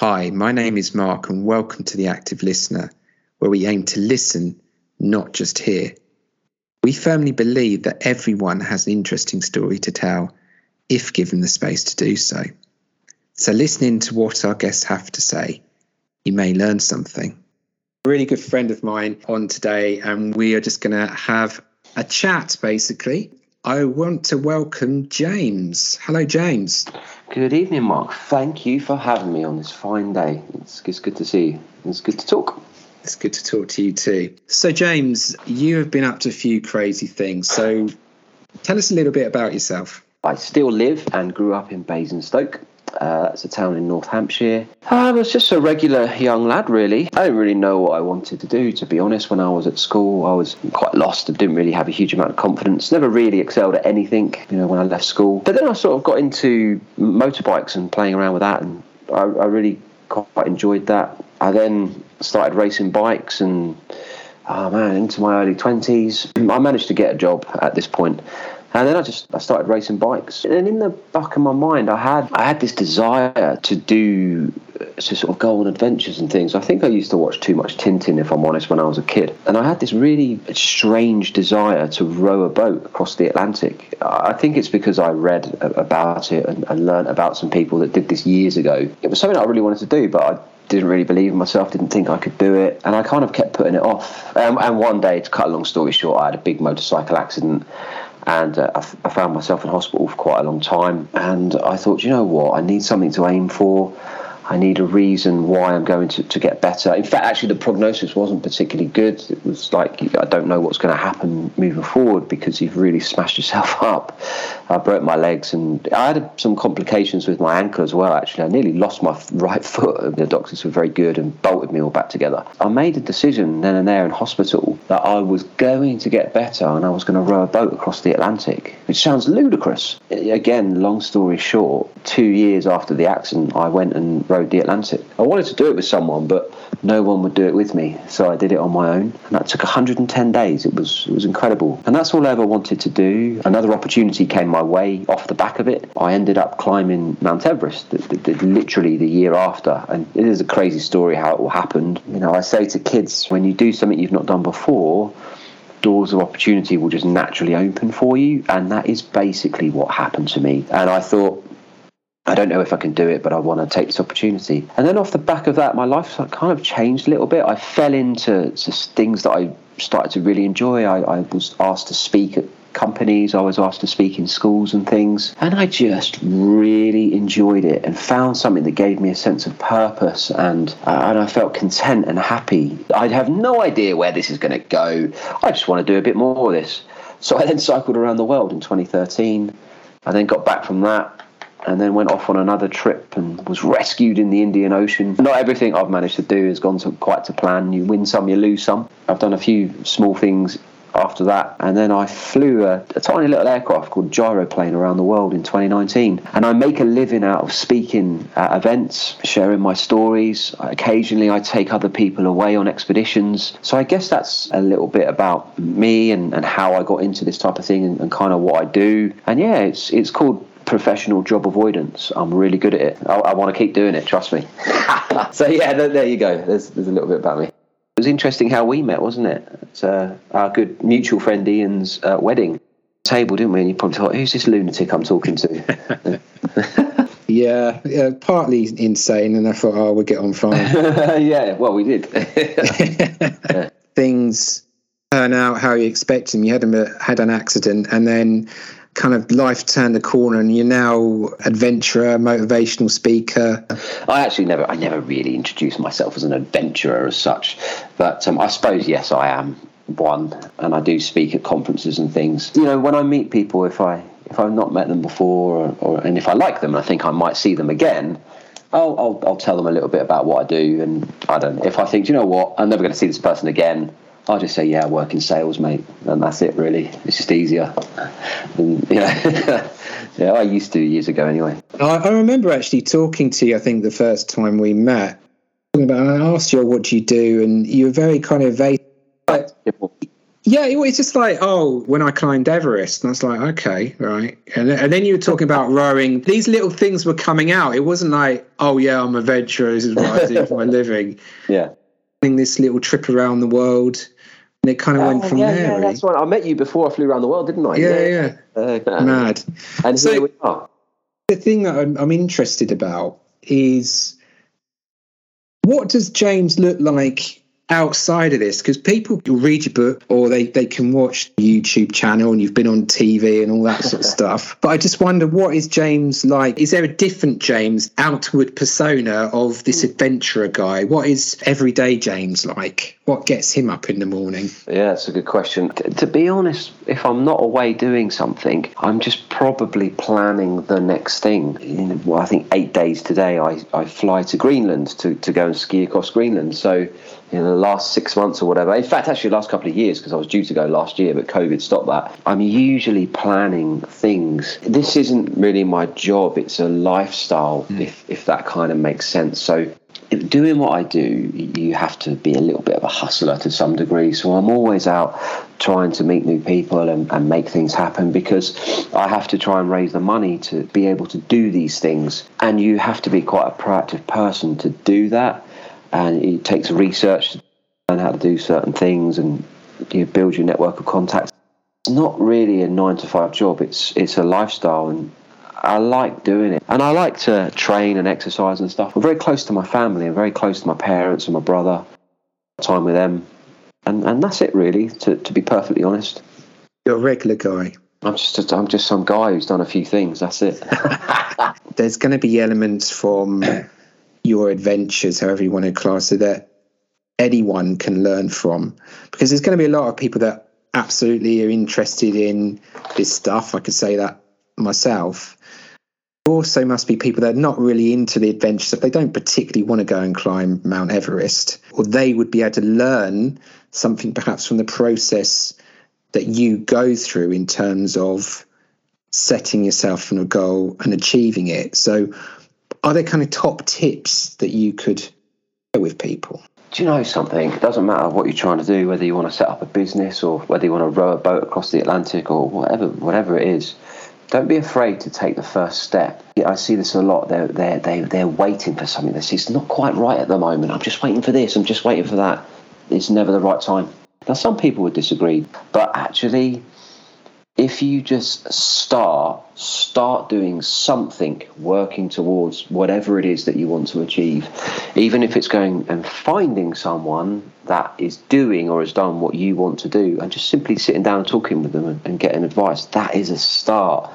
Hi, my name is Mark, and welcome to The Active Listener, where we aim to listen, not just hear. We firmly believe that everyone has an interesting story to tell if given the space to do so. So, listening to what our guests have to say, you may learn something. A really good friend of mine on today, and we are just going to have a chat basically. I want to welcome James. Hello, James. Good evening, Mark. Thank you for having me on this fine day. It's, it's good to see you. It's good to talk. It's good to talk to you too. So, James, you have been up to a few crazy things. So, tell us a little bit about yourself. I still live and grew up in Basingstoke. Uh, that's a town in North Hampshire. I was just a regular young lad, really. I didn't really know what I wanted to do, to be honest. When I was at school, I was quite lost and didn't really have a huge amount of confidence. Never really excelled at anything, you know, when I left school. But then I sort of got into motorbikes and playing around with that, and I, I really quite enjoyed that. I then started racing bikes and, oh man, into my early 20s. I managed to get a job at this point and then I just I started racing bikes. And in the back of my mind, I had I had this desire to do to sort of go on adventures and things. I think I used to watch too much Tintin, if I'm honest, when I was a kid. And I had this really strange desire to row a boat across the Atlantic. I think it's because I read about it and, and learned about some people that did this years ago. It was something I really wanted to do, but I didn't really believe in myself, didn't think I could do it, and I kind of kept putting it off. Um, and one day, to cut a long story short, I had a big motorcycle accident and uh, I, f- I found myself in hospital for quite a long time. And I thought, you know what, I need something to aim for. I need a reason why I'm going to, to get better. In fact, actually, the prognosis wasn't particularly good. It was like, I don't know what's going to happen moving forward because you've really smashed yourself up. I broke my legs and I had some complications with my ankle as well, actually. I nearly lost my right foot. The doctors were very good and bolted me all back together. I made a decision then and there in hospital that I was going to get better and I was going to row a boat across the Atlantic, which sounds ludicrous. Again, long story short, two years after the accident, I went and rowed the Atlantic. I wanted to do it with someone, but no one would do it with me, so I did it on my own. And that took 110 days. It was it was incredible, and that's all I ever wanted to do. Another opportunity came my way off the back of it. I ended up climbing Mount Everest, the, the, the, literally the year after, and it is a crazy story how it all happened. You know, I say to kids, when you do something you've not done before doors of opportunity will just naturally open for you. And that is basically what happened to me. And I thought, I don't know if I can do it, but I want to take this opportunity. And then off the back of that, my life kind of changed a little bit. I fell into things that I started to really enjoy. I, I was asked to speak at companies. I was asked to speak in schools and things. And I just really enjoyed it and found something that gave me a sense of purpose and uh, and I felt content and happy. I'd have no idea where this is going to go. I just want to do a bit more of this. So I then cycled around the world in 2013. I then got back from that and then went off on another trip and was rescued in the Indian Ocean. Not everything I've managed to do has gone to quite to plan. You win some, you lose some. I've done a few small things after that, and then I flew a, a tiny little aircraft called Gyroplane around the world in 2019. And I make a living out of speaking at events, sharing my stories. Occasionally, I take other people away on expeditions. So I guess that's a little bit about me and, and how I got into this type of thing and, and kind of what I do. And yeah, it's it's called professional job avoidance. I'm really good at it. I, I want to keep doing it. Trust me. so yeah, there, there, you go. There's there's a little bit about me. It was interesting how we met, wasn't it? At uh, our good mutual friend Ian's uh, wedding table, didn't we? And you probably thought, "Who's this lunatic I'm talking to?" yeah, yeah, partly insane, and I thought, "Oh, we'll get on fine." yeah, well, we did. Things turn out how you expect them. You had a, had an accident, and then kind of life turned the corner and you're now adventurer motivational speaker? I actually never i never really introduced myself as an adventurer as such but um, i suppose yes i am one and i do speak at conferences and things. You know when i meet people if i if i've not met them before or, or and if i like them and i think i might see them again I'll, I'll, I'll tell them a little bit about what I do, and I don't. If I think, you know what, I'm never going to see this person again, I'll just say, yeah, I work in sales, mate, and that's it. Really, it's just easier. And, know, yeah, I used to years ago anyway. I, I, remember actually talking to you. I think the first time we met, about I asked you oh, what do you do, and you were very kind of vague. Yeah, it was just like, oh, when I climbed Everest, and I was like, okay, right. And, and then you were talking about rowing. These little things were coming out. It wasn't like, oh, yeah, I'm a adventurer. This is what I do for my living. Yeah. This little trip around the world. And it kind of went Oh, from yeah, there. yeah, really. that's right. I met you before I flew around the world, didn't I? Yeah, yeah. Uh, Mad. And So- we are. the thing that I'm, I'm interested about is what does James look like outside of this? Because people read your book or they, they can watch the YouTube channel and you've been on TV and all that sort of stuff. But I just wonder what is James like? Is there a different James outward persona of this adventurer guy? What is everyday James like? What gets him up in the morning? Yeah, that's a good question. T- to be honest, if I'm not away doing something, I'm just probably planning the next thing. In, well, I think eight days today, I, I fly to Greenland to, to go and ski across Greenland. So, in the last six months or whatever, in fact, actually, the last couple of years, because I was due to go last year, but COVID stopped that, I'm usually planning things. This isn't really my job, it's a lifestyle, hmm. if, if that kind of makes sense. So, doing what I do, you have to be a little bit of a hustler to some degree. So I'm always out trying to meet new people and, and make things happen because I have to try and raise the money to be able to do these things. And you have to be quite a proactive person to do that. And it takes research to learn how to do certain things and you build your network of contacts. It's not really a nine to five job. It's it's a lifestyle and I like doing it. And I like to train and exercise and stuff. I'm very close to my family. I'm very close to my parents and my brother. Time with them. And and that's it really, to, to be perfectly honest. You're a regular guy. I'm just I'm just some guy who's done a few things. That's it. there's going to be elements from your adventures, however you want to class it, that anyone can learn from. Because there's going to be a lot of people that absolutely are interested in this stuff. I could say that myself. Also must be people that are not really into the adventure stuff. They don't particularly want to go and climb Mount Everest, or they would be able to learn something perhaps from the process that you go through in terms of setting yourself a goal and achieving it. So, are there kind of top tips that you could share with people? do you know something? It doesn't matter what you're trying to do, whether you want to set up a business or whether you want to row a boat across the Atlantic or whatever, whatever it is. Don't be afraid to take the first step. I see this a lot. They're they're they they're waiting for something. They say it's not quite right at the moment. I'm just waiting for this. I'm just waiting for that. It's never the right time. Now, some people would disagree, but actually, if you just start start doing something working towards whatever it is that you want to achieve even if it's going and finding someone that is doing or has done what you want to do and just simply sitting down and talking with them and, and getting advice that is a start.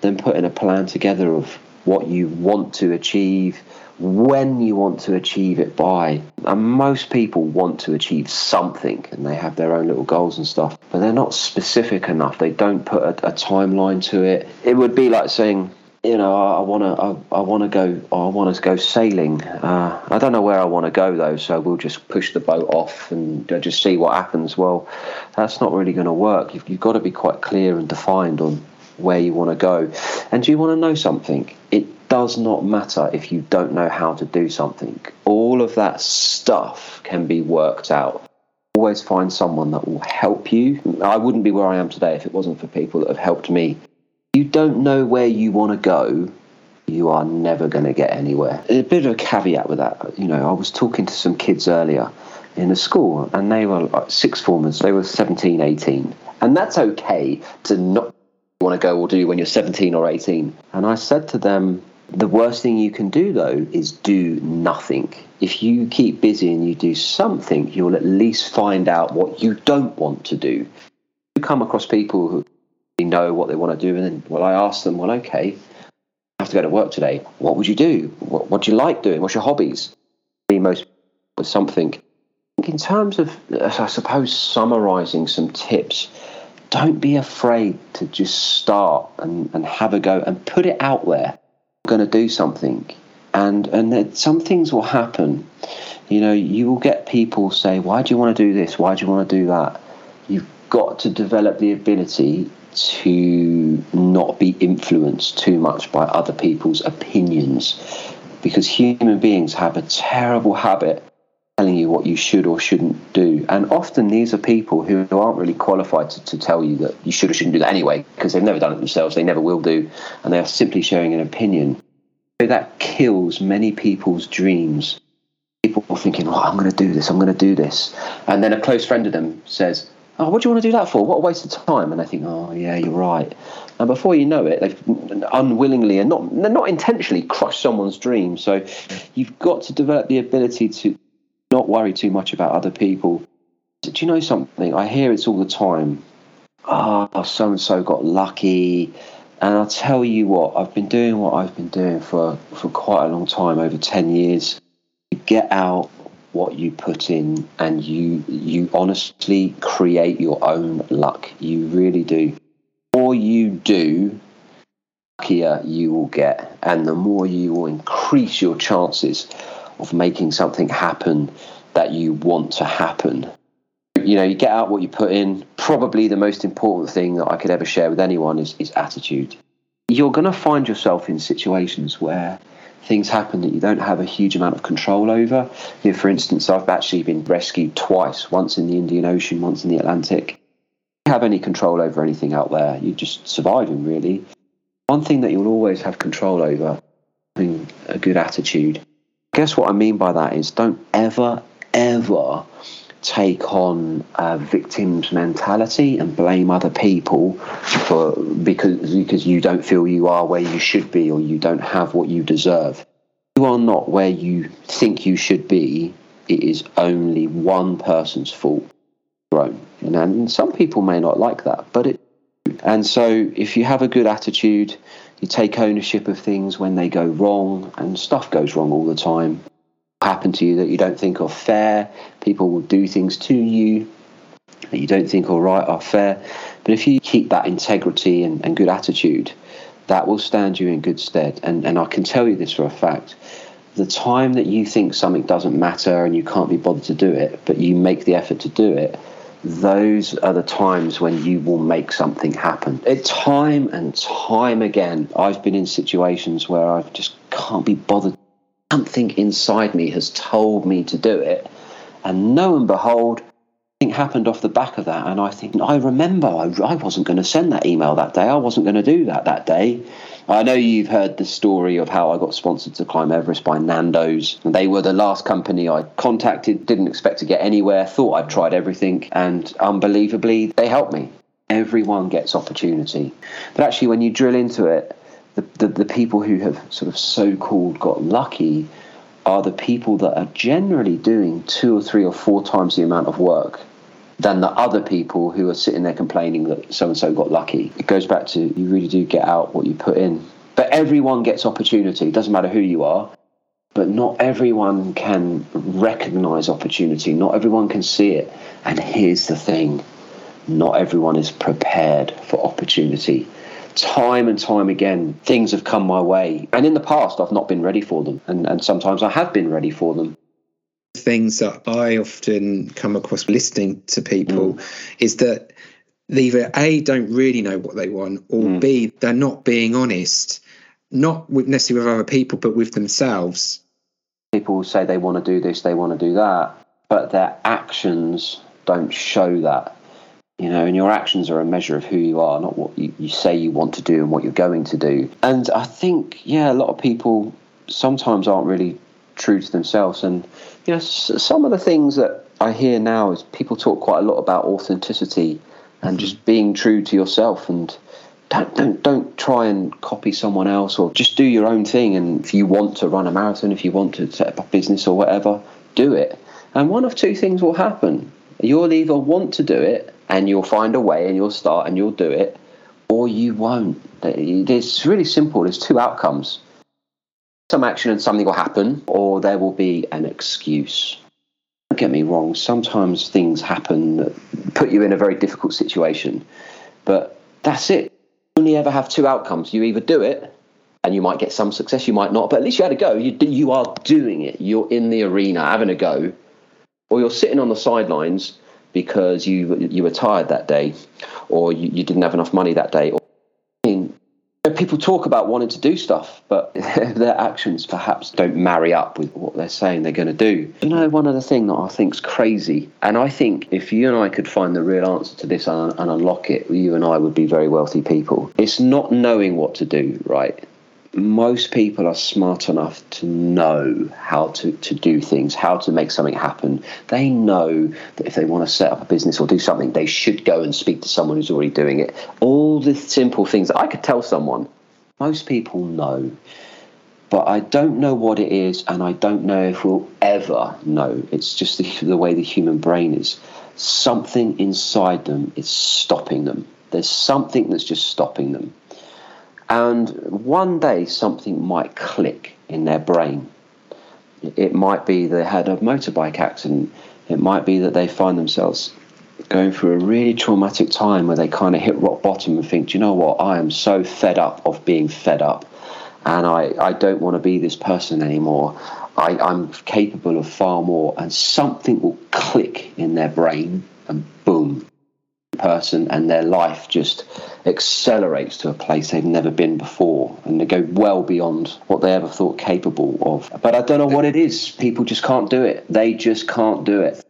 Then putting a plan together of what you want to achieve when you want to achieve it by. And most people want to achieve something and they have their own little goals and stuff, but they're not specific enough. They don't put a, a timeline to it. It would be like saying, you know, I want to, I, I want to go, I want to go sailing. Uh, I don't know where I want to go though, so we'll just push the boat off and uh, just see what happens. Well, that's not really going to work. You've, you've got to be quite clear and defined on where you want to go. And do you want to know something? It does not matter if you don't know how to do something. All of that stuff can be worked out. Always find someone that will help you. I wouldn't be where I am today if it wasn't for people that have helped me. You don't know where you want to go, you are never going to get anywhere. A bit of a caveat with that. You know, I was talking to some kids earlier in a school and they were like sixth formers, they were 17, 18. And that's okay to not want to go or do when you're 17 or 18. And I said to them, the worst thing you can do though is do nothing. If you keep busy and you do something, you'll at least find out what you don't want to do. You come across people who know what they want to do, and then, well, I ask them, well, okay, I have to go to work today. What would you do? What, what do you like doing? What's your hobbies? The most was something. In terms of, uh, I suppose, summarizing some tips, don't be afraid to just start and, and have a go and put it out there. Going to do something. And, and then some things will happen. You know, you will get people say, Why do you want to do this? Why do you want to do that? You've got to develop the ability to not be influenced too much by other people's opinions because human beings have a terrible habit telling you what you should or shouldn't do. And often these are people who aren't really qualified to, to tell you that you should or shouldn't do that anyway, because they've never done it themselves, they never will do, and they are simply sharing an opinion. So that kills many people's dreams. People are thinking, oh, I'm going to do this, I'm going to do this. And then a close friend of them says, oh, what do you want to do that for? What a waste of time. And they think, oh, yeah, you're right. And before you know it, they've unwillingly and not, not intentionally crushed someone's dream. So you've got to develop the ability to not worry too much about other people. Do you know something? I hear it's all the time. Ah, oh, so and so got lucky. And I'll tell you what, I've been doing what I've been doing for, for quite a long time, over 10 years. You get out what you put in and you you honestly create your own luck. You really do. The more you do, luckier you will get. And the more you will increase your chances of making something happen that you want to happen. You know, you get out what you put in. Probably the most important thing that I could ever share with anyone is, is attitude. You're going to find yourself in situations where things happen that you don't have a huge amount of control over. You know, for instance, I've actually been rescued twice once in the Indian Ocean, once in the Atlantic. You have any control over anything out there. You're just surviving, really. One thing that you'll always have control over having a good attitude guess what I mean by that is don't ever, ever take on a victim's mentality and blame other people for because because you don't feel you are where you should be or you don't have what you deserve. You are not where you think you should be. It is only one person's fault. Right. And some people may not like that, but it and so if you have a good attitude you take ownership of things when they go wrong, and stuff goes wrong all the time. Happen to you that you don't think are fair. People will do things to you that you don't think are right are fair. But if you keep that integrity and, and good attitude, that will stand you in good stead. And, and I can tell you this for a fact the time that you think something doesn't matter and you can't be bothered to do it, but you make the effort to do it, those are the times when you will make something happen. It, time and time again, I've been in situations where I just can't be bothered. Something inside me has told me to do it. And lo and behold, happened off the back of that and i think i remember i, I wasn't going to send that email that day i wasn't going to do that that day I know you've heard the story of how I got sponsored to climb Everest by Nando's. They were the last company I contacted, didn't expect to get anywhere, thought I'd tried everything, and unbelievably, they helped me. Everyone gets opportunity. But actually, when you drill into it, the, the, the people who have sort of so called got lucky are the people that are generally doing two or three or four times the amount of work than the other people who are sitting there complaining that so and so got lucky. It goes back to you really do get out what you put in. But everyone gets opportunity. It doesn't matter who you are. But not everyone can recognize opportunity. Not everyone can see it. And here's the thing not everyone is prepared for opportunity. Time and time again, things have come my way. And in the past, I've not been ready for them. And, and sometimes I have been ready for them things that I often come across listening to people mm. is that they either A, don't really know what they want, or mm. B, they're not being honest, not with necessarily with other people, but with themselves. People say they want to do this, they want to do that, but their actions don't show that. You know, and your actions are a measure of who you are, not what you, you say you want to do and what you're going to do. And I think, yeah, a lot of people sometimes aren't really true to themselves. And you know, some of the things that I hear now is people talk quite a lot about authenticity and just mm-hmm. being true to yourself and don't don't don't try and copy someone else or just do your own thing. And if you want to run a marathon, if you want to set up a business or whatever, do it. And one of two things will happen. You'll either want to do it and you'll find a way and you'll start and you'll do it, or you won't. It's really simple. There's two outcomes some action and something will happen, or there will be an excuse. Don't get me wrong, sometimes things happen that put you in a very difficult situation, but that's it. You only ever have two outcomes. You either do it, and you might get some success, you might not, but at least you had a go. You, you are doing it. You're in the arena having a go, or you're sitting on the sidelines because you you were tired that day, or you, you didn't have enough money that day. People talk about wanting to do stuff, but their actions perhaps don't marry up with what they're saying they're going to do. You know, one other thing that I think's crazy, and I think if you and I could find the real answer to this and, and unlock it, you and I would be very wealthy people. It's not knowing what to do, right? Most people are smart enough to know how to, to do things, how to make something happen. They know that if they want to set up a business or do something, they should go and speak to someone who's already doing it. All the simple things I could tell someone, most people know. But I don't know what it is, and I don't know if we'll ever know. It's just the, the way the human brain is. Something inside them is stopping them. There's something that's just stopping them and one day something might click in their brain. It might be they had a motorbike accident. It might be that they find themselves going through a really traumatic time where they kind of hit rock bottom and think, you know what, I am so fed up of being fed up and I, I don't want to be this person anymore. I, I'm capable of far more. And something will click in their brain and boom, person and their life just accelerates to a place they've never been before and they go well beyond what they ever thought capable of. But I don't know what it is. People just can't do it. They just can't do it.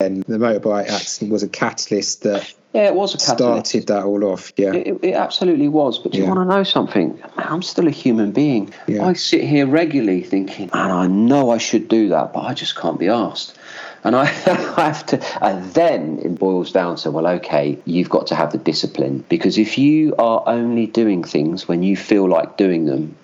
And the motorbike accident was a catalyst that yeah, it was a catalyst. started that all off. Yeah, it, it absolutely was. But do you want to know something? I'm still a human being. Yeah. I sit here regularly thinking, man, I know I should do that, but I just can't be asked. And I have to, and then it boils down to, well, okay, you've got to have the discipline. Because if you are only doing things when you feel like doing them,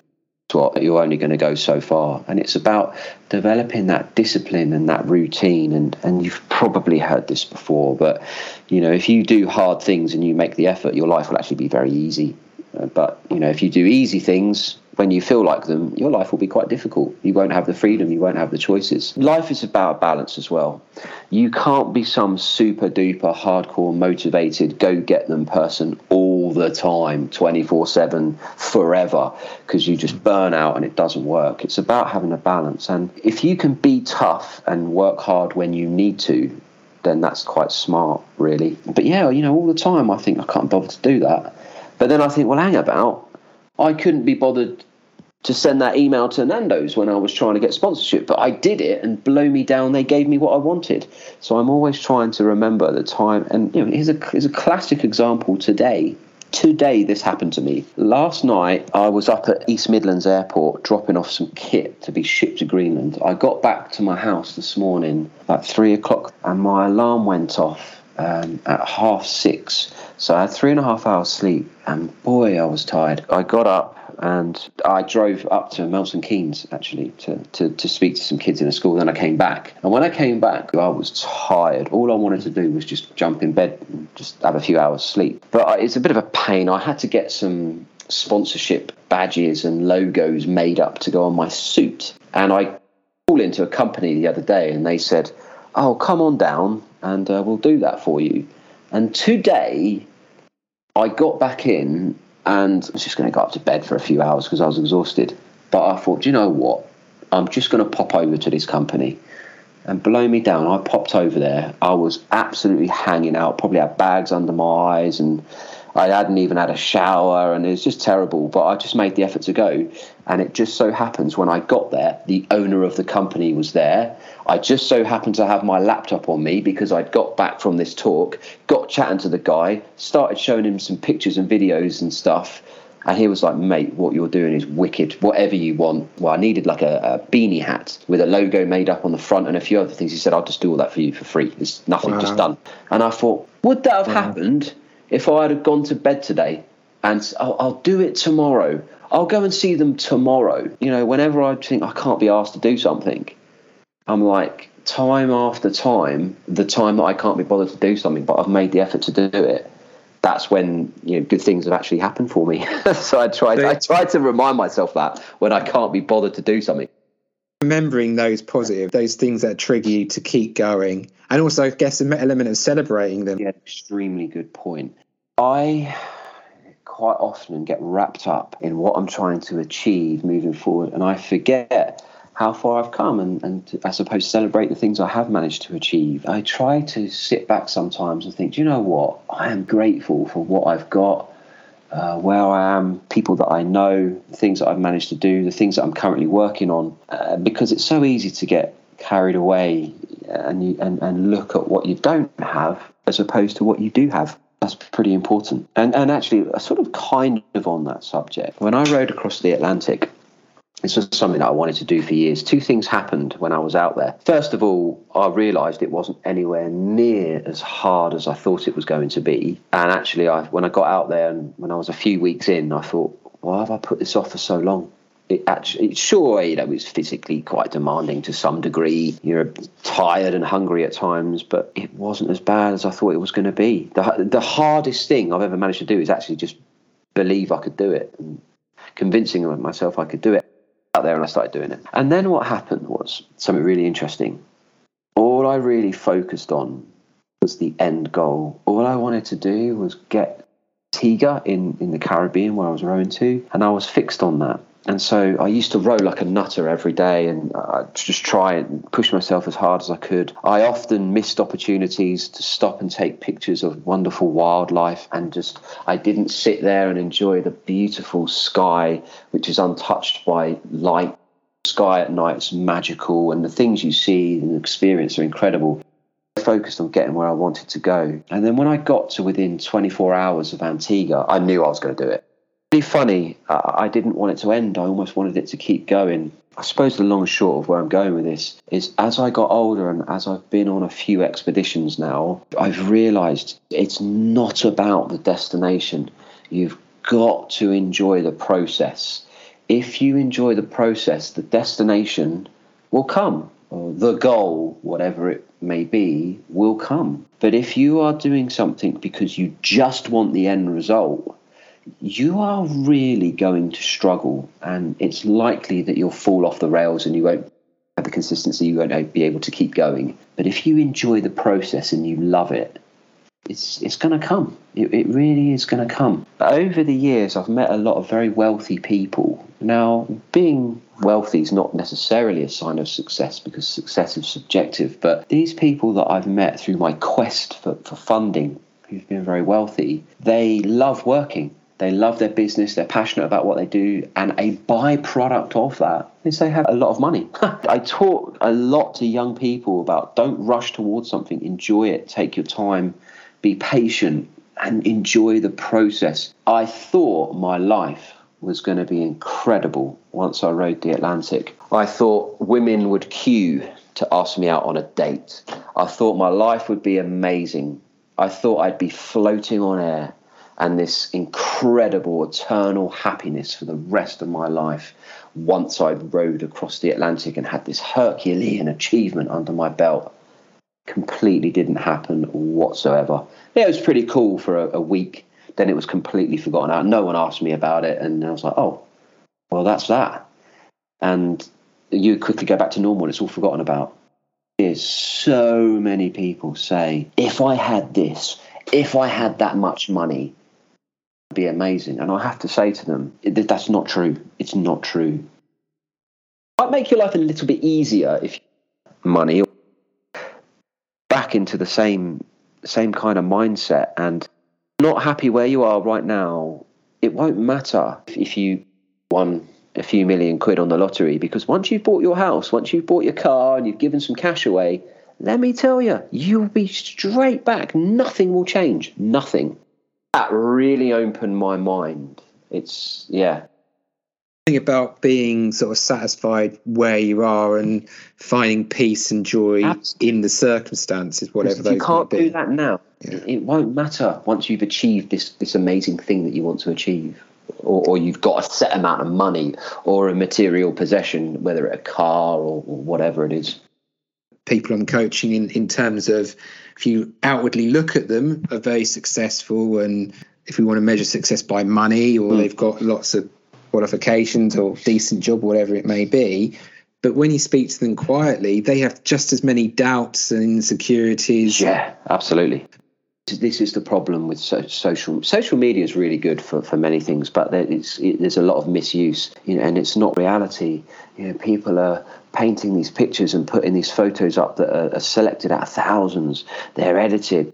you're only going to go so far. And it's about developing that discipline and that routine. And and you've probably heard this before but you know if you do hard things and you make the effort your life will actually be very easy. Uh, but you know if you do easy things when you feel like them, your life will be quite difficult. You won't have the freedom, you won't have the choices. Life is about balance as well. You can't be some super duper hardcore motivated go get them person all the time, 24 7, forever, because you just burn out and it doesn't work. It's about having a balance. And if you can be tough and work hard when you need to, then that's quite smart, really. But yeah, you know, all the time I think I can't bother to do that. But then I think, well, hang about. I couldn't be bothered to send that email to Nando's when I was trying to get sponsorship, but I did it and blow me down. They gave me what I wanted. So I'm always trying to remember the time. And you know, here's a, here's a classic example today. Today, this happened to me. Last night, I was up at East Midlands Airport dropping off some kit to be shipped to Greenland. I got back to my house this morning at three o'clock, and my alarm went off um, at half six. So I had three and a half hours sleep, and boy, I was tired. I got up, and I drove up to Milton Keynes actually to, to, to speak to some kids in a school. Then I came back, and when I came back, I was tired. All I wanted to do was just jump in bed and just have a few hours sleep. But it's a bit of a pain. I had to get some sponsorship badges and logos made up to go on my suit, and I called into a company the other day, and they said, "Oh, come on down, and uh, we'll do that for you." And today, I got back in and I was just going to go up to bed for a few hours because I was exhausted. But I thought, you know what? I'm just going to pop over to this company and blow me down. I popped over there. I was absolutely hanging out, probably had bags under my eyes and I hadn't even had a shower and it was just terrible, but I just made the effort to go. And it just so happens when I got there, the owner of the company was there. I just so happened to have my laptop on me because I'd got back from this talk, got chatting to the guy, started showing him some pictures and videos and stuff. And he was like, mate, what you're doing is wicked. Whatever you want. Well, I needed like a, a, beanie hat with a logo made up on the front and a few other things. He said, I'll just do all that for you for free. It's nothing, wow. just done. And I thought, would that have wow. happened if I had gone to bed today and I'll, I'll, do it tomorrow. I'll go and see them tomorrow. You know, whenever I think I can't be asked to do something, I'm like, time after time, the time that I can't be bothered to do something, but I've made the effort to do it. That's when you know good things have actually happened for me. so I try, I try to remind myself that when I can't be bothered to do something remembering those positive, those things that trigger you to keep going, and also, I guess, an element of celebrating them. Yeah, extremely good point. I quite often get wrapped up in what I'm trying to achieve moving forward, and I forget how far I've come and, and I suppose celebrate the things I have managed to achieve. I try to sit back sometimes and think, do you know what? I am grateful for what I've got uh, where I am, people that I know, things that I've managed to do, the things that I'm currently working on, uh, because it's so easy to get carried away and, you, and and look at what you don't have as opposed to what you do have. That's pretty important. And and actually, a sort of kind of on that subject, when I rowed across the Atlantic, this was something that I wanted to do for years. Two things happened when I was out there. First of all, I realised it wasn't anywhere near as hard as I thought it was going to be. And actually, I, when I got out there and when I was a few weeks in, I thought, why have I put this off for so long? It actually, sure, you know, it was physically quite demanding to some degree. You're tired and hungry at times, but it wasn't as bad as I thought it was going to be. The, the hardest thing I've ever managed to do is actually just believe I could do it and convincing myself I could do it out there and I started doing it. And then what happened was something really interesting. All I really focused on was the end goal. All I wanted to do was get Antigua in, in the Caribbean where I was rowing to, and I was fixed on that. And so I used to row like a nutter every day and I'd just try and push myself as hard as I could. I often missed opportunities to stop and take pictures of wonderful wildlife and just, I didn't sit there and enjoy the beautiful sky, which is untouched by light. Sky at night is magical and the things you see and experience are incredible I focused on getting where I wanted to go. And then when I got to within 24 hours of Antigua, I knew I was going to do it really funny. I didn't want it to end. I almost wanted it to keep going. I suppose the long and short of where I'm going with this is as I got older and as I've been on a few expeditions now, I've realized it's not about the destination. You've got to enjoy the process. If you enjoy the process, the destination will come, or the goal, whatever it may be, will come. But if you are doing something because you just want the end result, you are really going to struggle, and it's likely that you'll fall off the rails and you won't have the consistency, you won't be able to keep going. But if you enjoy the process and you love it, it's it's going to come. It, it really is going to come. Over the years, I've met a lot of very wealthy people. Now, being wealthy is not necessarily a sign of success because success is subjective. But these people that I've met through my quest for, for funding, who've been very wealthy, they love working. They love their business, they're passionate about what they do, and a byproduct of that is they have a lot of money. I talk a lot to young people about don't rush towards something, enjoy it, take your time, be patient, and enjoy the process. I thought my life was going to be incredible once I rowed the Atlantic. I thought women would queue to ask me out on a date. I thought my life would be amazing. I thought I'd be floating on air and this incredible eternal happiness for the rest of my life once I'd rowed across the Atlantic and had this Herculean achievement under my belt. Completely didn't happen whatsoever. It was pretty cool for a, a week. Then it was completely forgotten out. No one asked me about it, and I was like, oh, well, that's that. And you quickly go back to normal. It's all forgotten about. There's so many people say, if I had this, if I had that much money, be amazing. And I have to say to them, that's not true. It's not true. Might make your life a little bit easier if money back into the same same kind of mindset and not happy where you are right now. It won't matter if you won a few million quid on the lottery because once you've bought your house, once you've bought your car and you've given some cash away, let me tell you, you'll be straight back. Nothing will change. Nothing that really opened my mind. It's yeah. Thing about being sort of satisfied where you are and finding peace and joy Absolutely. in the circumstances, whatever those. You can't do that now. Yeah. It, won't matter once you've achieved this this amazing thing that you want to achieve. Or, or, you've got a set amount of money or a material possession, whether it's a car or, or whatever it is. People I'm coaching in, in terms of if you outwardly look at them, are very successful. And if we want to measure success by money or mm. they've got lots of qualifications or decent job, whatever it may be. But when you speak to them quietly, they have just as many doubts and insecurities. Yeah, absolutely this is the problem with social social media is really good for, for many things but there, it, there's a lot of misuse you know and it's not reality. You know people are painting these pictures and putting these photos up that are, are selected out of thousands. They're edited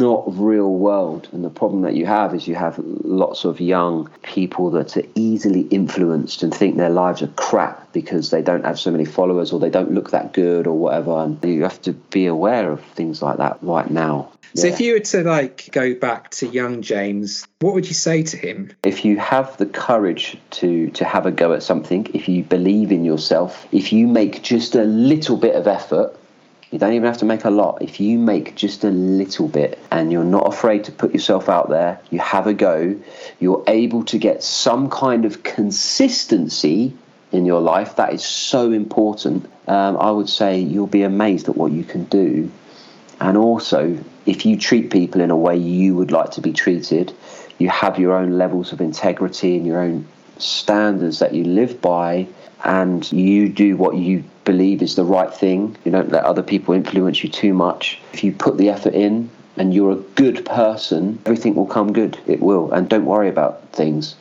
not real world. And the problem that you have is you have lots of young people that are easily influenced and think their lives are crap because they don't have so many followers or they don't look that good or whatever. And you have to be aware of things like that right now. So if you were to like go back to young James, what would you say to him? If you have the courage to to have a go at something, if you believe in yourself, if you make just a little bit of effort, you don't even have to make a lot. If you make just a little bit and you're not afraid to put yourself out there, you have a go, you're able to get some kind of consistency in your life. That is so important. Um, I would say you'll be amazed at what you can do. And also, if you treat people in a way you would like to be treated, you have your own levels of integrity and your own standards that you live by, and you do what you believe is the right thing. You don't let other people influence you too much. If you put the effort in and you're a good person, everything will come good. It will. And don't worry about things.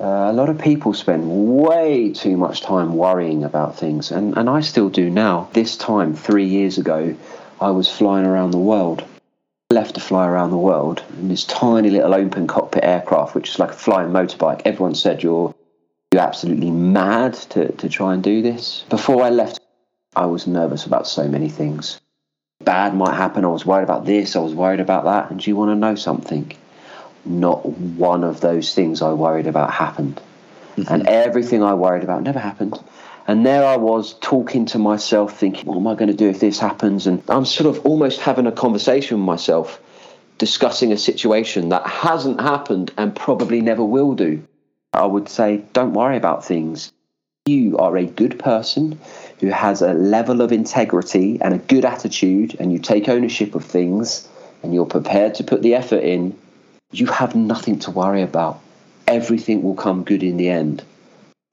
Uh, a lot of people spend way too much time worrying about things, and, and I still do now. This time, three years ago, I was flying around the world. Left to fly around the world in this tiny little open cockpit aircraft, which is like a flying motorbike. Everyone said you're you're absolutely mad to, to try and do this. Before I left, I was nervous about so many things. Bad might happen. I was worried about this. I was worried about that. And do you want to know something? Not one of those things I worried about happened. Mm-hmm. And everything I worried about never happened. And there I was talking to myself, thinking, what am I going to do if this happens? And I'm sort of almost having a conversation with myself, discussing a situation that hasn't happened and probably never will do. I would say, don't worry about things. You are a good person who has a level of integrity and a good attitude, and you take ownership of things, and you're prepared to put the effort in. You have nothing to worry about. Everything will come good in the end.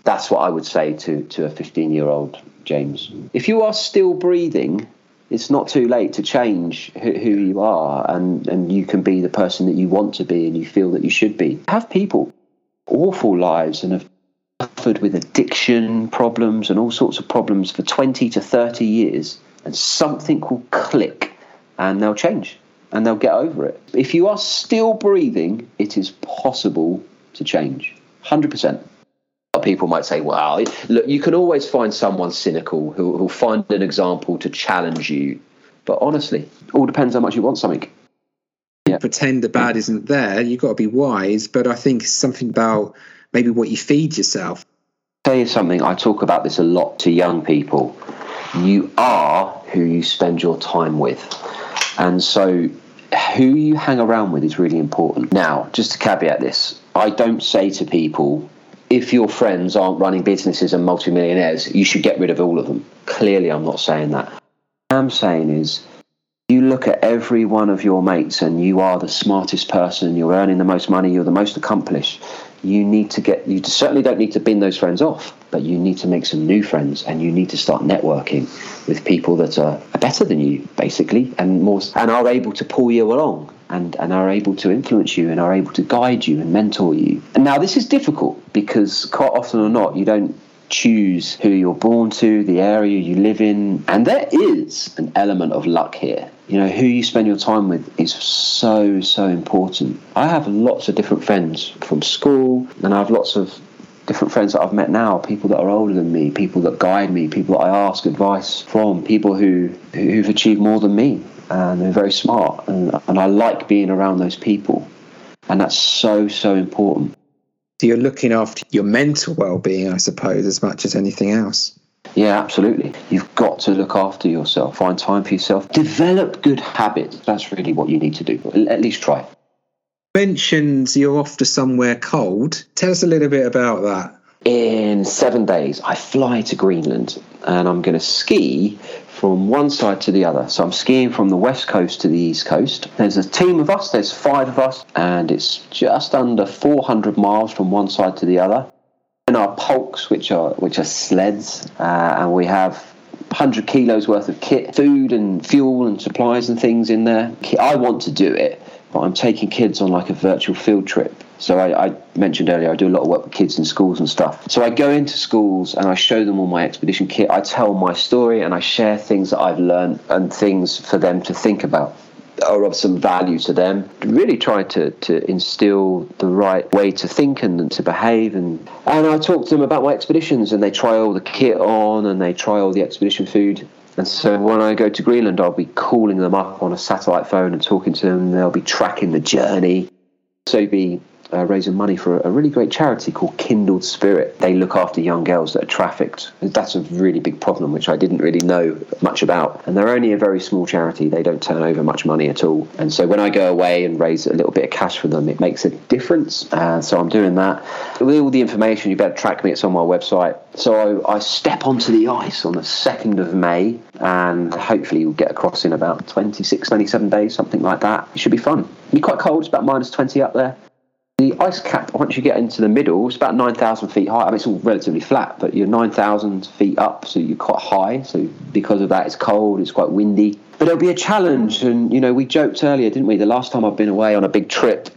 That's what I would say to, to a 15 year old James. If you are still breathing, it's not too late to change who, you are and, and you can be the person that you want to be and you feel that you should be. Have people awful lives and have suffered with addiction problems and all sorts of problems for 20 to 30 years and something will click and they'll change and they'll get over it. If you are still breathing, it is possible to change. 100% people might say, well, look, you can always find someone cynical who will find an example to challenge you. But honestly, all depends how much you want something. Yeah. Pretend the bad isn't there. You've got to be wise. But I think something about maybe what you feed yourself. Tell you something, I talk about this a lot to young people. You are who you spend your time with. And so who you hang around with is really important. Now, just to caveat this, I don't say to people, if your friends aren't running businesses and multimillionaires, you should get rid of all of them. Clearly, I'm not saying that. What I'm saying is, you look at every one of your mates and you are the smartest person, you're earning the most money, you're the most accomplished. You need to get, you certainly don't need to bin those friends off, but you need to make some new friends and you need to start networking with people that are, better than you, basically, and more, and are able to pull you along and, and are able to influence you and are able to guide you and mentor you. And now this is difficult because quite often or not, you don't choose who you're born to, the area you live in, and there is an element of luck here. You know, who you spend your time with is so, so important. I have lots of different friends from school, and I have lots of different friends that I've met now, people that are older than me, people that guide me, people that I ask advice from, people who who've achieved more than me and they're very smart and, and I like being around those people and that's so so important so you're looking after your mental well-being i suppose as much as anything else yeah absolutely. You've got to look after yourself. Find time for yourself. Develop good habits. That's really what you need to do. At least try. Mentions you're off to somewhere cold. Tell us a little bit about that. In seven days i fly to greenland and i'm going to ski from one side to the other. So I'm skiing from the west coast to the east coast. There's a team of us, there's five of us, and it's just under 400 miles from one side to the other. Our pulks, which are which are sleds, uh, and we have 100 kilos worth of kit, food and fuel and supplies and things in there. I want to do it, but I'm taking kids on like a virtual field trip. So I, I, mentioned earlier, I do a lot of work with kids in schools and stuff. So I go into schools and I show them all my expedition kit. I tell my story and I share things that I've learned and things for them to think about. Are of some value to them. Really try to, to instill the right way to think and to behave. And, and I talk to them about my expeditions, and they try all the kit on and they try all the expedition food. And so when I go to Greenland, I'll be calling them up on a satellite phone and talking to them. They'll be tracking the journey. So be uh, raising money for a really great charity called Kindled Spirit. They look after young girls that are trafficked. That's a really big problem, which I didn't really know much about. And they're only a very small charity. They don't turn over much money at all. And so when I go away and raise a little bit of cash for them, it makes a difference. Uh, so I'm doing that. With all the information, you better track me. It's on my website. So I step onto the ice on the 2nd of May and hopefully we'll get across in about 26, 27 days, something like that. It should be fun. It'll be quite cold. It's about minus 20 up there. The ice cap, once you get into the middle, it's about 9,000 feet high. I mean, it's all relatively flat, but you're 9,000 feet up, so you're quite high. So because of that, it's cold, it's quite windy. But it'll be a challenge. And, you know, we joked earlier, didn't we? The last time I've been away on a big trip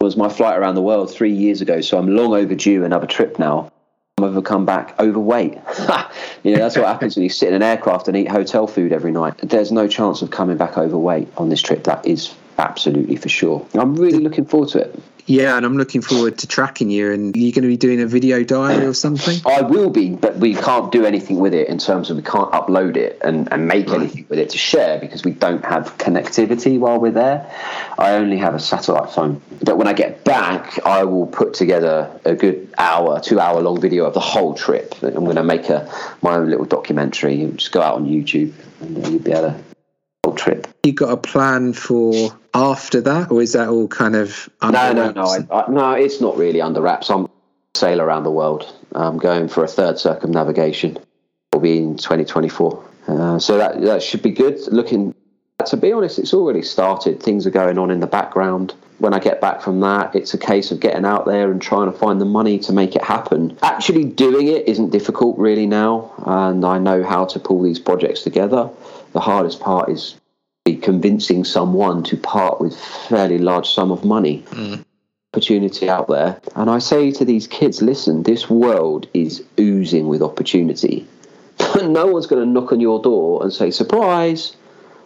was my flight around the world three years ago. So I'm long overdue another trip now. I'm ever come back overweight. you know, that's what happens when you sit in an aircraft and eat hotel food every night. There's no chance of coming back overweight on this trip. That is absolutely for sure. I'm really looking forward to it. Yeah, and I'm looking forward to tracking you. And you're going to be doing a video diary or something? I will be, but we can't do anything with it in terms of we can't upload it and, and make right. anything with it to share because we don't have connectivity while we're there. I only have a satellite phone. But when I get back, I will put together a good hour, two hour long video of the whole trip. I'm going to make a my own little documentary. And just go out on YouTube and you'll be able to whole trip. You got a plan for after that, or is that all kind of no, no, no, I, I, no? It's not really under wraps. I'm sail around the world. I'm going for a third circumnavigation. Will be in 2024. Uh, so that that should be good. Looking, to be honest, it's already started. Things are going on in the background. When I get back from that, it's a case of getting out there and trying to find the money to make it happen. Actually, doing it isn't difficult really now, and I know how to pull these projects together. The hardest part is convincing someone to part with fairly large sum of money. Mm. Opportunity out there. And I say to these kids, listen, this world is oozing with opportunity. no one's going to knock on your door and say, surprise,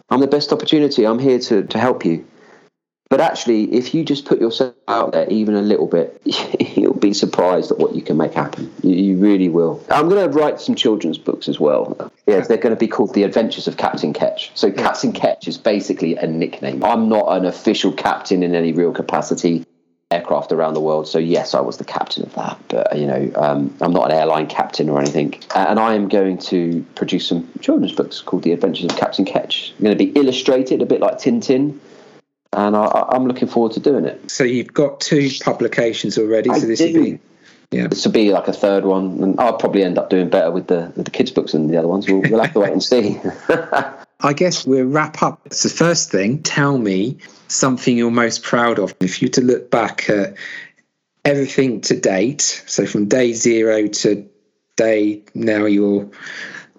I'm the best opportunity. I'm here to, to help you. But actually, if you just put yourself out there even a little bit, you'll be surprised at what you can make happen. You, you really will. I'm going to write some children's books as well. Yes, they're going to be called The Adventures of Captain Ketch. So, Captain Ketch is basically a nickname. I'm not an official captain in any real capacity aircraft around the world. So yes, I was the captain of that, but you know, um, I'm not an airline captain or anything. And I am going to produce some children's books called The Adventures of Captain Ketch. I'm going to be illustrated a bit like Tintin and I, am looking forward to doing it. So you've got two publications already. I so this do. will be yeah. This will be like a third one, and I'll probably end up doing better with the with the kids' books than the other ones. We'll, we'll have to wait and see. I guess we'll wrap up. So first thing, tell me something you're most proud of. If you to look back at everything to date, so from day zero to day now you're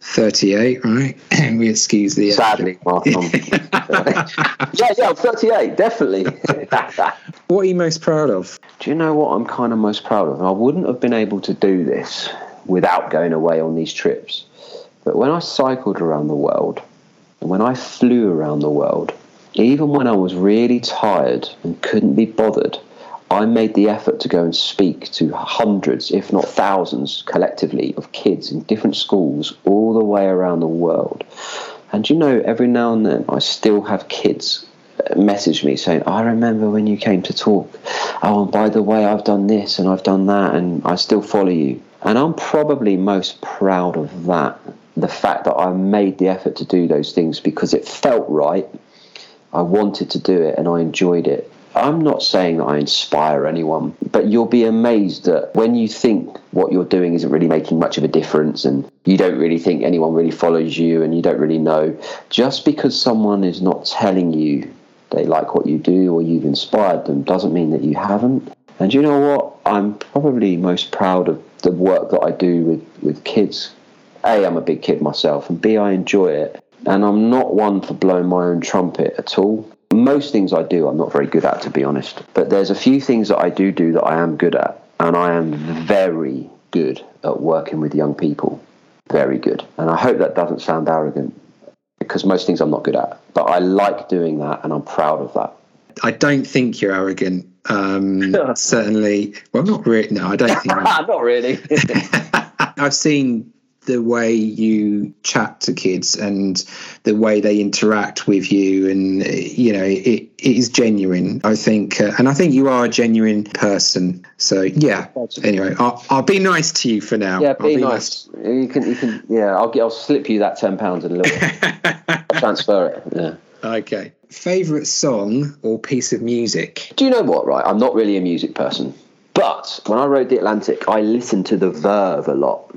38, right? And we excuse the. Sadly, Mark. yeah, yeah, I'm 38, definitely. what are you most proud of? Do you know what I'm kind of most proud of? I wouldn't have been able to do this without going away on these trips. But when I cycled around the world, and when I flew around the world, even when I was really tired and couldn't be bothered, I made the effort to go and speak to hundreds, if not thousands, collectively of kids in different schools all the way around the world. And you know, every now and then I still have kids uh, message me saying, I remember when you came to talk. Oh, and by the way, I've done this and I've done that, and I still follow you. And I'm probably most proud of that the fact that I made the effort to do those things because it felt right. I wanted to do it and I enjoyed it. I'm not saying that I inspire anyone, but you'll be amazed that when you think what you're doing isn't really making much of a difference and you don't really think anyone really follows you and you don't really know, just because someone is not telling you they like what you do or you've inspired them doesn't mean that you haven't. And you know what? I'm probably most proud of the work that I do with, with kids. A, I'm a big kid myself, and B, I enjoy it. And I'm not one for blowing my own trumpet at all. Most things I do, I'm not very good at, to be honest. But there's a few things that I do do that I am good at, and I am very good at working with young people. Very good. And I hope that doesn't sound arrogant because most things I'm not good at. But I like doing that, and I'm proud of that. I don't think you're arrogant. Um, certainly, well, not really. No, I don't think. I'm not really. I've seen the way you chat to kids and the way they interact with you and you know it, it is genuine i think uh, and i think you are a genuine person. So yeah. Anyway I'll, I'll be nice to you for now. Yeah be, be nice. nice. you can you can yeah i'll get i'll slip you that 10 pounds in a little transfer it yeah. Okay. Favorite song or piece of music? Do you know what right? I'm not really a music person but when I rowed The Atlantic, I listened to The Verve a lot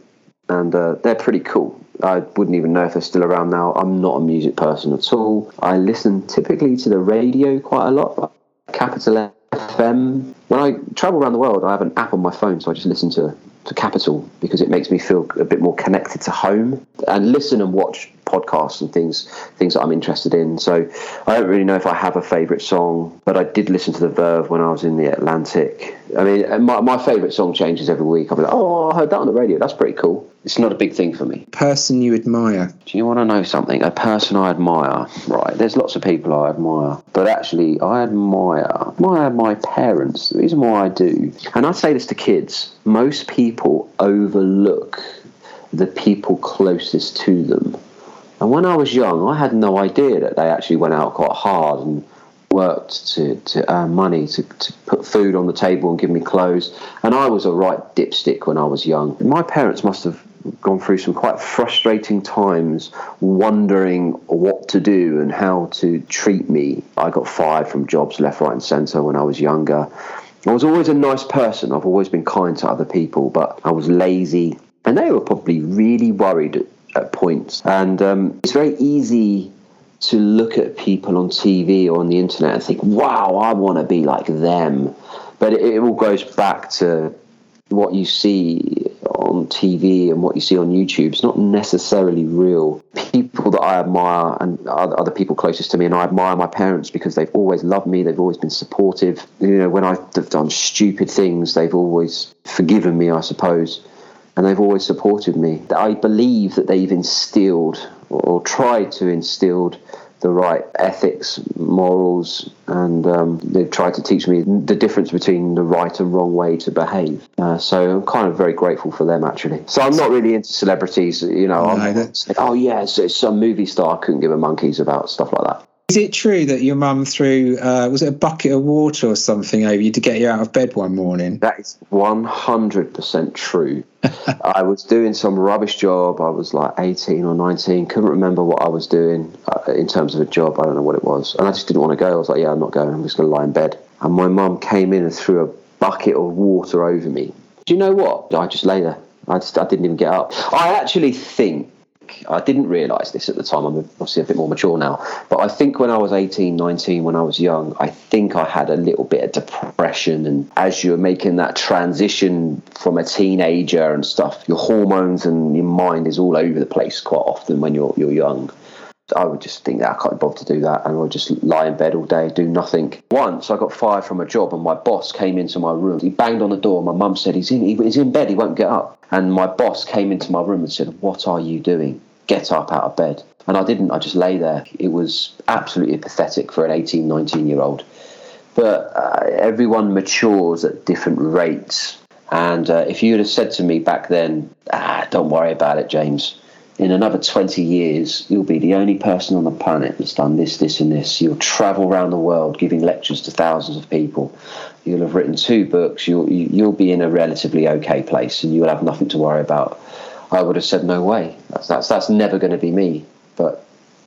and uh, they're pretty cool. I wouldn't even know if they're still around now. I'm not a music person at all. I listen typically to the radio quite a lot, Capital FM. When I travel around the world, I have an app on my phone, so I just listen to to Capital because it makes me feel a bit more connected to home and listen and watch podcasts and things things that I'm interested in. So I don't really know if I have a favourite song, but I did listen to the Verve when I was in the Atlantic. I mean, my, my favourite song changes every week. I'll be like, oh, I heard that on the radio. That's pretty cool. It's not a big thing for me. Person you admire? Do you want to know something? A person I admire, right? There's lots of people I admire, but actually, I admire admire my parents. The reason why I do, and I say this to kids, most people overlook the people closest to them. And when I was young, I had no idea that they actually went out quite hard and worked to, to earn money, to, to put food on the table and give me clothes. And I was a right dipstick when I was young. My parents must have gone through some quite frustrating times wondering what to do and how to treat me. I got fired from jobs left, right, and centre when I was younger. I was always a nice person. I've always been kind to other people, but I was lazy. And they were probably really worried at, at points. And um, it's very easy to look at people on TV or on the internet and think, wow, I want to be like them. But it, it all goes back to what you see on TV and what you see on YouTube is not necessarily real. People that I admire and other people closest to me, and I admire my parents because they've always loved me, they've always been supportive. You know, when I've done stupid things, they've always forgiven me, I suppose, and they've always supported me. I believe that they've instilled or tried to instill the right ethics, morals, and um, they've tried to teach me the difference between the right and wrong way to behave. Uh, so I'm kind of very grateful for them, actually. So I'm not really into celebrities, you know. No, like, oh, yeah, some movie star I couldn't give a monkeys about, stuff like that. Is it true that your mum threw, uh, was it a bucket of water or something over you to get you out of bed one morning? That is 100% true. I was doing some rubbish job. I was like 18 or 19, couldn't remember what I was doing uh, in terms of a job. I don't know what it was. And I just didn't want to go. I was like, yeah, I'm not going. I'm just going to lie in bed. And my mum came in and threw a bucket of water over me. Do you know what? I just lay there. I just I didn't even get up. I actually think I didn't realise this at the time. I'm obviously a bit more mature now. But I think when I was 18, 19, when I was young, I think I had a little bit of depression. And as you're making that transition from a teenager and stuff, your hormones and your mind is all over the place quite often when you're, you're young. I would just think that I can't bother to do that, and I would just lie in bed all day, do nothing. Once I got fired from a job, and my boss came into my room. He banged on the door. My mum said he's in, he's in bed. He won't get up. And my boss came into my room and said, "What are you doing?" get up out of bed. And I didn't, I just lay there. It was absolutely pathetic for an 18, 19 year old. But uh, everyone matures at different rates. And uh, if you had said to me back then, ah, don't worry about it, James. In another 20 years, you'll be the only person on the planet that's done this, this, and this. You'll travel around the world giving lectures to thousands of people. You'll have written two books. You'll, you'll be in a relatively okay place and you'll have nothing to worry about I would have said no way. That's that's that's never going to be me. But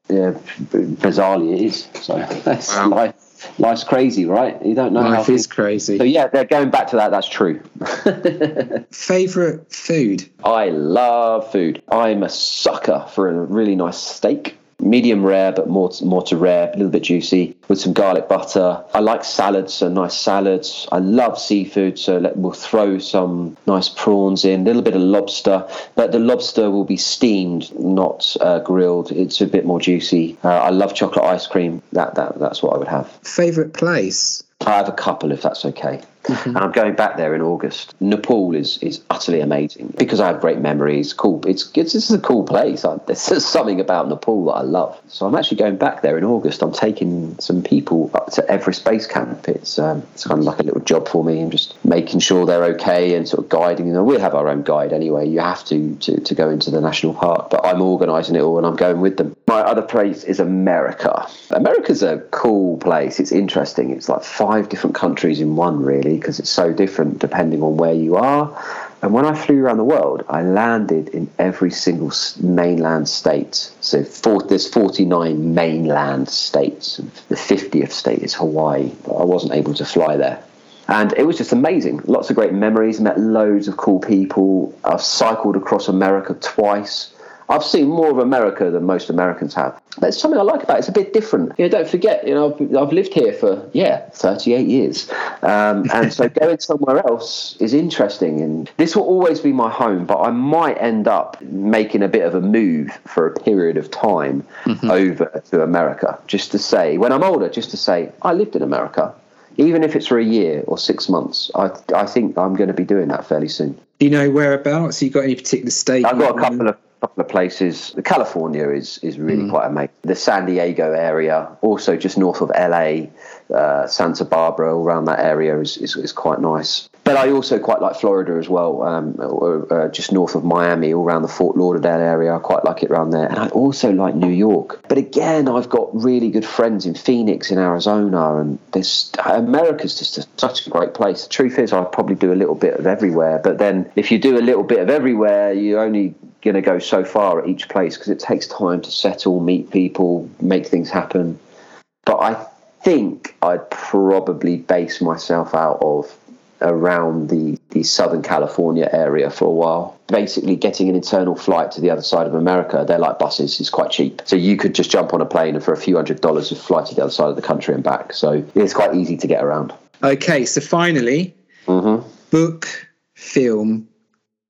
yeah, bizarrely it is. So that's wow. life. Life's crazy, right? You don't know. Life is crazy. So yeah, they're going back to that. That's true. Favorite food? I love food. I'm a sucker for a really nice steak medium rare, but more to, more to rare, a little bit juicy with some garlic butter. I like salads, so nice salads. I love seafood, so let, we'll throw some nice prawns in, a little bit of lobster, but the lobster will be steamed, not uh, grilled. It's a bit more juicy. Uh, I love chocolate ice cream. That that that's what I would have. Favorite place? I have a couple, if that's okay. Mm-hmm. And I'm going back there in August. Nepal is is utterly amazing because I have great memories. Cool, it's it's this is a cool place. I, there's something about Nepal that I love. So I'm actually going back there in August. I'm taking some people up to Everest Base Camp. It's um, it's kind of like a little job for me. I'm just making sure they're okay and sort of guiding them. We have our own guide anyway. You have to to to go into the national park, but I'm organising it all and I'm going with them. My other place is America. America's a cool place. It's interesting. It's like five different countries in one, really because it's so different depending on where you are. And when I flew around the world, I landed in every single mainland state. So for, there's 49 mainland states. The 50th state is Hawaii, but I wasn't able to fly there. And it was just amazing. Lots of great memories, met loads of cool people. I've cycled across America twice. I've seen more of America than most Americans have. But it's something I like about it. It's a bit different. You know, don't forget, you know, I've, I've lived here for, yeah, 38 years. Um, and so going somewhere else is interesting. And this will always be my home, but I might end up making a bit of a move for a period of time mm-hmm. over to America, just to say, when I'm older, just to say, I lived in America. Even if it's for a year or six months, I, I think I'm going to be doing that fairly soon. Do you know whereabouts? You got any particular state? I've got a couple of couple of places. California is is really mm. quite amazing. The San Diego area, also just north of LA, uh, Santa Barbara, around that area is, is, is quite nice. But I also quite like Florida as well, um, or, uh, just north of Miami, all around the Fort Lauderdale area. I quite like it around there. And I also like New York. But again, I've got really good friends in Phoenix, in Arizona, and this America's just a, such a great place. The truth is, I probably do a little bit of everywhere. But then if you do a little bit of everywhere, you only going to go so far at each place because it takes time to settle, meet people, make things happen. But I think I'd probably base myself out of around the, the Southern California area for a while. Basically, getting an internal flight to the other side of America, they're like buses, is quite cheap. So you could just jump on a plane and for a few hundred dollars, just fly to the other side of the country and back. So it's quite easy to get around. Okay, so finally, mm-hmm. book, film,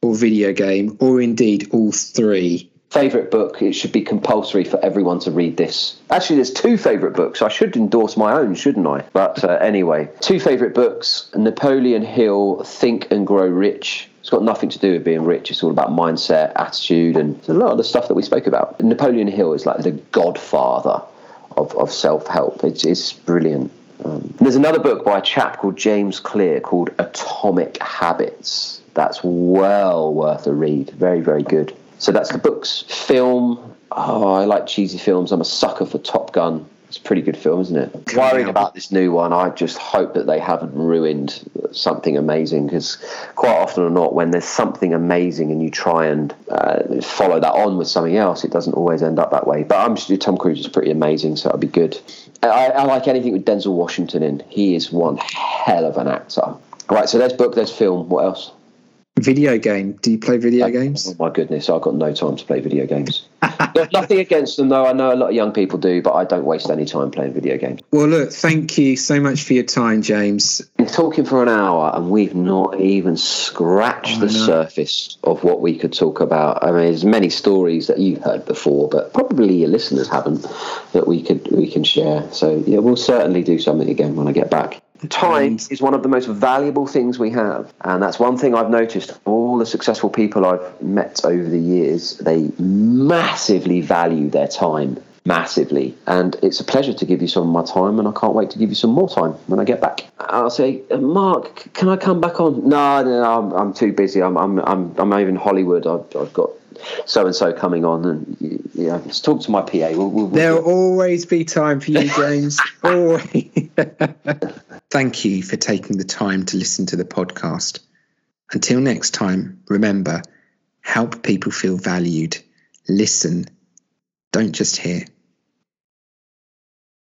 or video game, or indeed all three? Favorite book. It should be compulsory for everyone to read this. Actually, there's two favorite books. I should endorse my own, shouldn't I? But uh, anyway, two favorite books Napoleon Hill, Think and Grow Rich. It's got nothing to do with being rich. It's all about mindset, attitude, and a lot of the stuff that we spoke about. Napoleon Hill is like the godfather of, of self help. It's, brilliant. Um, there's another book by a chap called James Clear called Atomic Habits that's well worth a read. Very, very good. So that's the books. Film. Oh, I like cheesy films. I'm a sucker for Top Gun. It's a pretty good film, isn't it? Worrying about this new one, I just hope that they haven't ruined something amazing because quite often or not, when there's something amazing and you try and uh, follow that on with something else, it doesn't always end up that way. But I'm sure Tom Cruise is pretty amazing, so it'll be good. I, I like anything with Denzel Washington in. He is one hell of an actor. Right, so there's book, there's film. What else? Video game. Do you play video oh, games? Oh my goodness, I've got no time to play video games. nothing against them though. I know a lot of young people do, but I don't waste any time playing video games. Well, look, thank you so much for your time, James. We're talking for an hour and we've not even scratched oh, the no. surface of what we could talk about. I mean, there's many stories that you've heard before, but probably your listeners haven't that we could we can share. So yeah, we'll certainly do something again when I get back. Time is one of the most valuable things we have. And that's one thing I've noticed. All the successful people I've met over the years, they massively value their time. Massively. And it's a pleasure to give you some of my time, and I can't wait to give you some more time when I get back. I'll say, uh, Mark, can I come back on? No, no, no I'm, I'm too busy. I'm, I'm, I'm, I'm over in Hollywood. I've, I've got so and so coming on, and yeah, let's talk to my PA. We'll, we'll, There'll we'll... always be time for you, James. always. Thank you for taking the time to listen to the podcast. Until next time, remember help people feel valued. Listen, don't just hear.